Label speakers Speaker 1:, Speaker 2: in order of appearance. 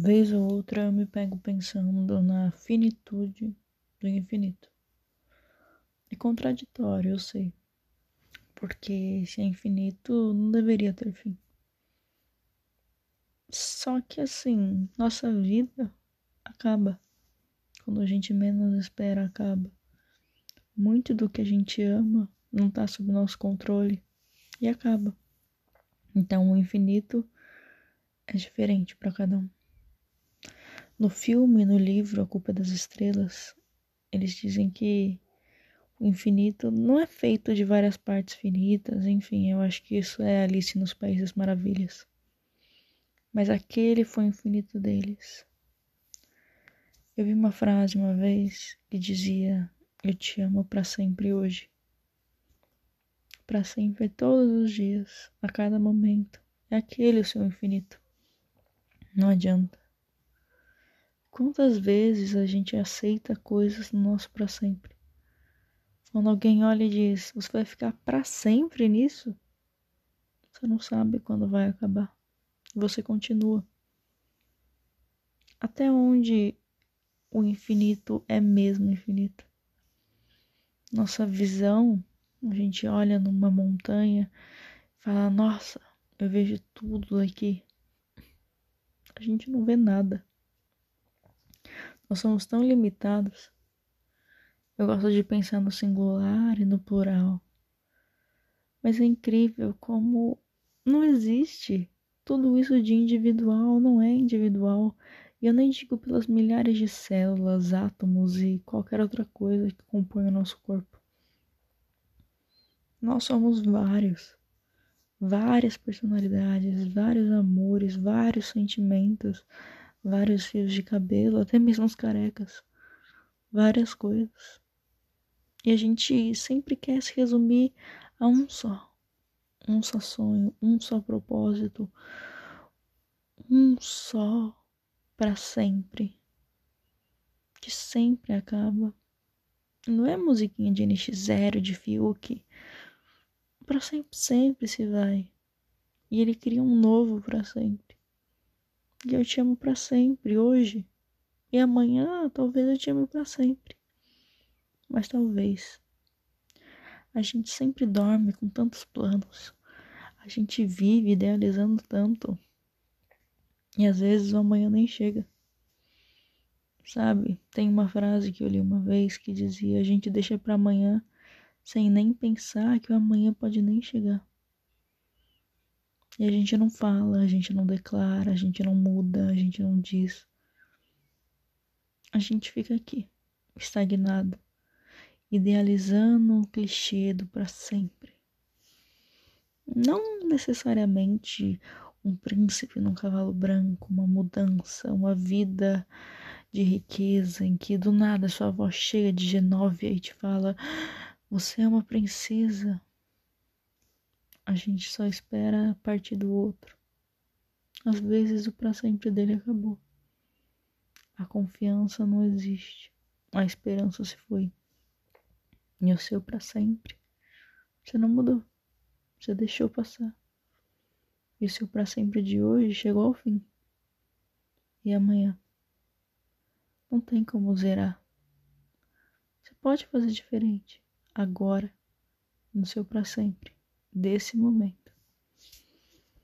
Speaker 1: Vez ou outra eu me pego pensando na finitude do infinito. É contraditório, eu sei. Porque se é infinito, não deveria ter fim. Só que assim, nossa vida acaba. Quando a gente menos espera, acaba. Muito do que a gente ama não está sob nosso controle e acaba. Então o infinito é diferente para cada um. No filme, no livro A Culpa das Estrelas, eles dizem que o infinito não é feito de várias partes finitas, enfim, eu acho que isso é Alice nos Países Maravilhas. Mas aquele foi o infinito deles. Eu vi uma frase uma vez que dizia: Eu te amo para sempre hoje. Para sempre, todos os dias, a cada momento. É aquele o seu infinito. Não adianta. Quantas vezes a gente aceita coisas no nosso para sempre? Quando alguém olha e diz: Você vai ficar para sempre nisso? Você não sabe quando vai acabar. Você continua. Até onde o infinito é mesmo infinito? Nossa visão, a gente olha numa montanha e fala: Nossa, eu vejo tudo aqui. A gente não vê nada. Nós somos tão limitados. Eu gosto de pensar no singular e no plural. Mas é incrível como não existe tudo isso de individual, não é individual. E eu nem digo pelas milhares de células, átomos e qualquer outra coisa que compõe o nosso corpo. Nós somos vários, várias personalidades, vários amores, vários sentimentos, vários fios de cabelo, até mesmo os carecas, várias coisas. E a gente sempre quer se resumir a um só, um só sonho, um só propósito, um só para sempre, que sempre acaba. Não é musiquinha de NX0, de Fiuk. Para sempre, sempre se vai. E ele cria um novo para sempre. E eu te amo para sempre hoje. E amanhã talvez eu te ame para sempre. Mas talvez. A gente sempre dorme com tantos planos. A gente vive idealizando tanto. E às vezes o amanhã nem chega. Sabe? Tem uma frase que eu li uma vez que dizia: a gente deixa para amanhã sem nem pensar que o amanhã pode nem chegar. E a gente não fala, a gente não declara, a gente não muda, a gente não diz. A gente fica aqui, estagnado, idealizando o clichê do para sempre. Não necessariamente um príncipe num cavalo branco, uma mudança, uma vida de riqueza em que do nada sua avó chega de Genóvia e te fala: Você é uma princesa, a gente só espera a partir do outro. Às vezes o para sempre dele acabou. A confiança não existe. A esperança se foi. E o seu para sempre. Você não mudou. Você deixou passar. E o seu para sempre de hoje chegou ao fim. E amanhã? Não tem como zerar. Você pode fazer diferente. Agora. No seu para sempre desse momento.